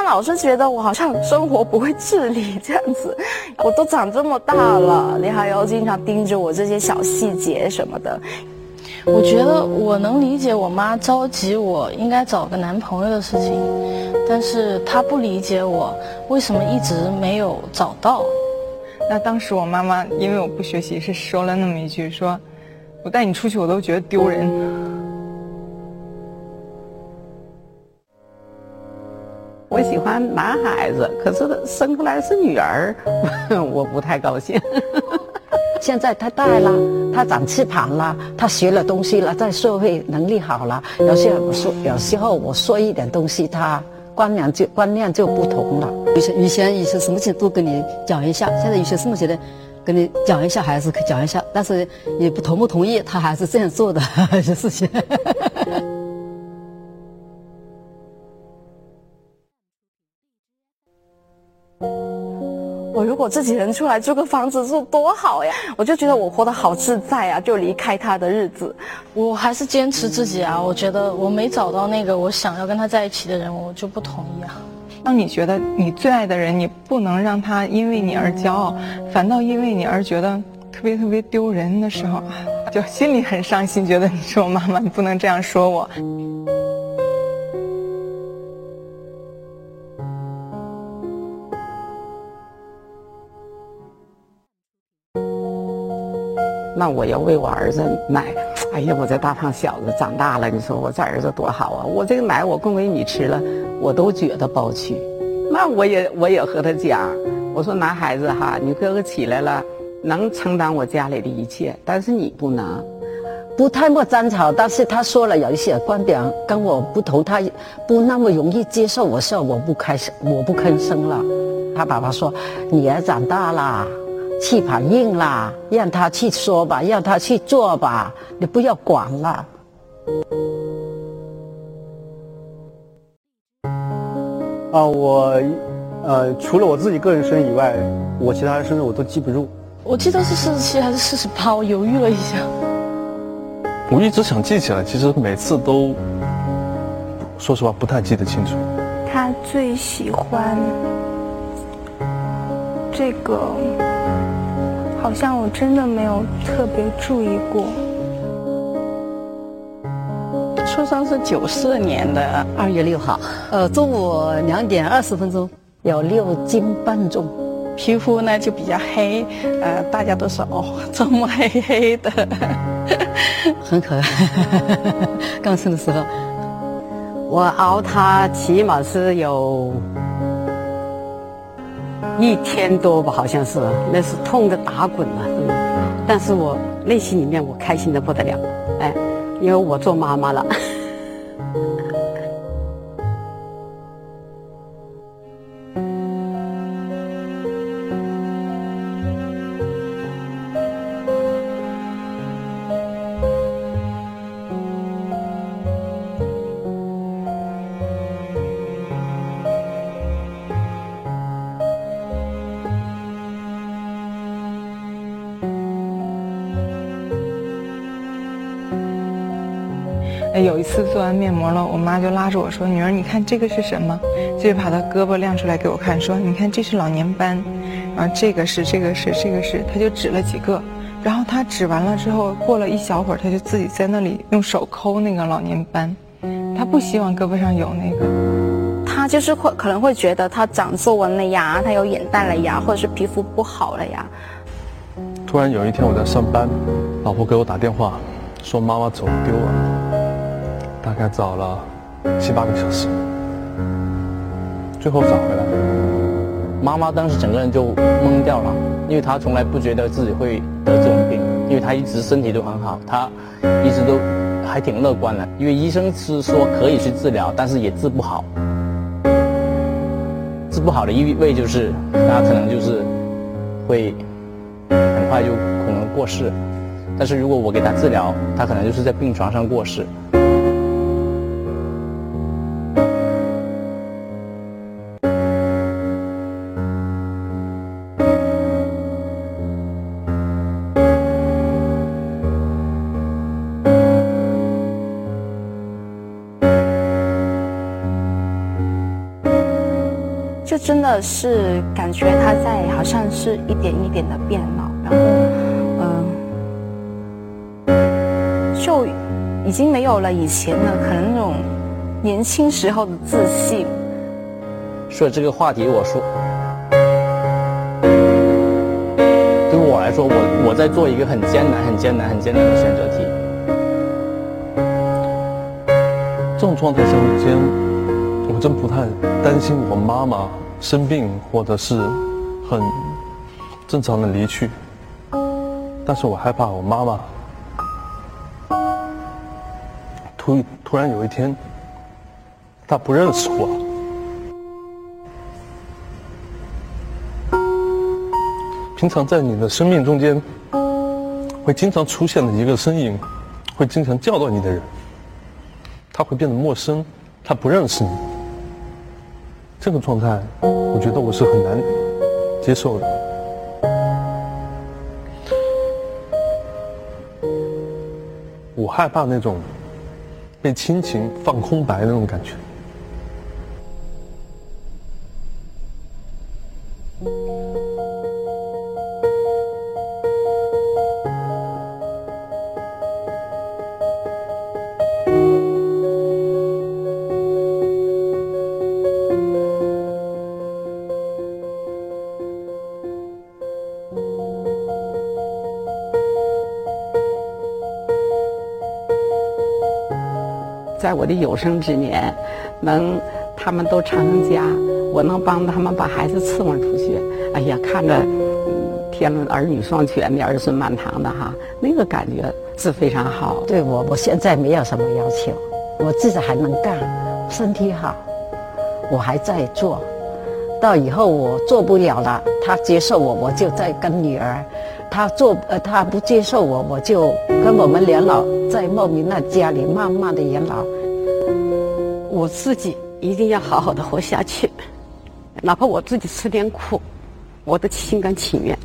他老是觉得我好像生活不会自理这样子。我都长这么大了，你还要经常盯着我这些小细节什么的。我觉得我能理解我妈着急我应该找个男朋友的事情，但是她不理解我为什么一直没有找到。那当时我妈妈因为我不学习，是说了那么一句：“说我带你出去，我都觉得丢人。”我喜欢男孩子，可是生出来是女儿，我不太高兴。现在他大了，他长翅膀了，他学了东西了，在社会能力好了。有些我说，有时候我说一点东西，他观念就观念就不同了。以前以前一些什么情都跟你讲一下，现在有些什么情的跟你讲一下还是讲一下，但是你不同不同意，他还是这样做的一些事情。我如果自己人出来租个房子住多好呀！我就觉得我活得好自在啊，就离开他的日子，我还是坚持自己啊。我觉得我没找到那个我想要跟他在一起的人，我就不同意啊。当你觉得你最爱的人，你不能让他因为你而骄傲，反倒因为你而觉得特别特别丢人的时候，就心里很伤心，觉得你是我妈妈，你不能这样说我。那我要为我儿子买，哎呀，我这大胖小子长大了，你说我这儿子多好啊！我这个奶我供给你吃了，我都觉得包屈。那我也我也和他讲，我说男孩子哈，你哥哥起来了，能承担我家里的一切，但是你不能。不太过争吵，但是他说了有一些观点跟我不同，他不那么容易接受。我说我不开，我不吭声了。他爸爸说，女儿长大了。气盘硬啦，让他去说吧，让他去做吧，你不要管了。啊，我，呃，除了我自己个人生日以外，我其他的生日我都记不住。我记得是四十七还是四十八，我犹豫了一下。我一直想记起来，其实每次都，说实话不太记得清楚。他最喜欢这个。好像我真的没有特别注意过。出生是九四年的二月六号，呃，中午两点二十分钟，有六斤半重，皮肤呢就比较黑，呃，大家都说哦，这么黑黑的，很可爱。刚生的时候，我熬他起码是有。一天多吧，好像是，那是痛的打滚了，但是我内心里面我开心的不得了，哎，因为我做妈妈了。有一次做完面膜了，我妈就拉着我说：“女儿，你看这个是什么？”就把她胳膊亮出来给我看，说：“你看这是老年斑，然后这个是这个是这个是。”她就指了几个，然后她指完了之后，过了一小会儿，她就自己在那里用手抠那个老年斑。她不希望胳膊上有那个，他就是会可能会觉得他长皱纹了呀，他有眼袋了呀，或者是皮肤不好了呀。突然有一天我在上班，老婆给我打电话，说妈妈走丢了。概找了七八个小时，最后找回来。妈妈当时整个人就懵掉了，因为她从来不觉得自己会得这种病，因为她一直身体都很好，她一直都还挺乐观的。因为医生是说可以去治疗，但是也治不好。治不好的意味就是她可能就是会很快就可能过世，但是如果我给她治疗，她可能就是在病床上过世。就真的是感觉他在好像是一点一点的变老，然后，嗯、就已经没有了以前的可能那种年轻时候的自信。所以这个话题，我说，对于我来说，我我在做一个很艰难、很艰难、很艰难的选择题。这种状态下间，我真不太担心我妈妈生病或者是很正常的离去，但是我害怕我妈妈突突然有一天，她不认识我。平常在你的生命中间会经常出现的一个身影，会经常叫到你的人，他会变得陌生，他不认识你。这个状态，我觉得我是很难接受的。我害怕那种被亲情放空白的那种感觉。在我的有生之年，能他们都成家，我能帮他们把孩子伺候出去。哎呀，看着天伦儿女双全的儿孙满堂的哈，那个感觉是非常好。对我，我现在没有什么要求，我自己还能干，身体好，我还在做。到以后我做不了了，他接受我，我就再跟女儿；他做呃他不接受我，我就跟我们两老在茂名那家里慢慢的养老。我自己一定要好好的活下去，哪怕我自己吃点苦，我都心甘情愿。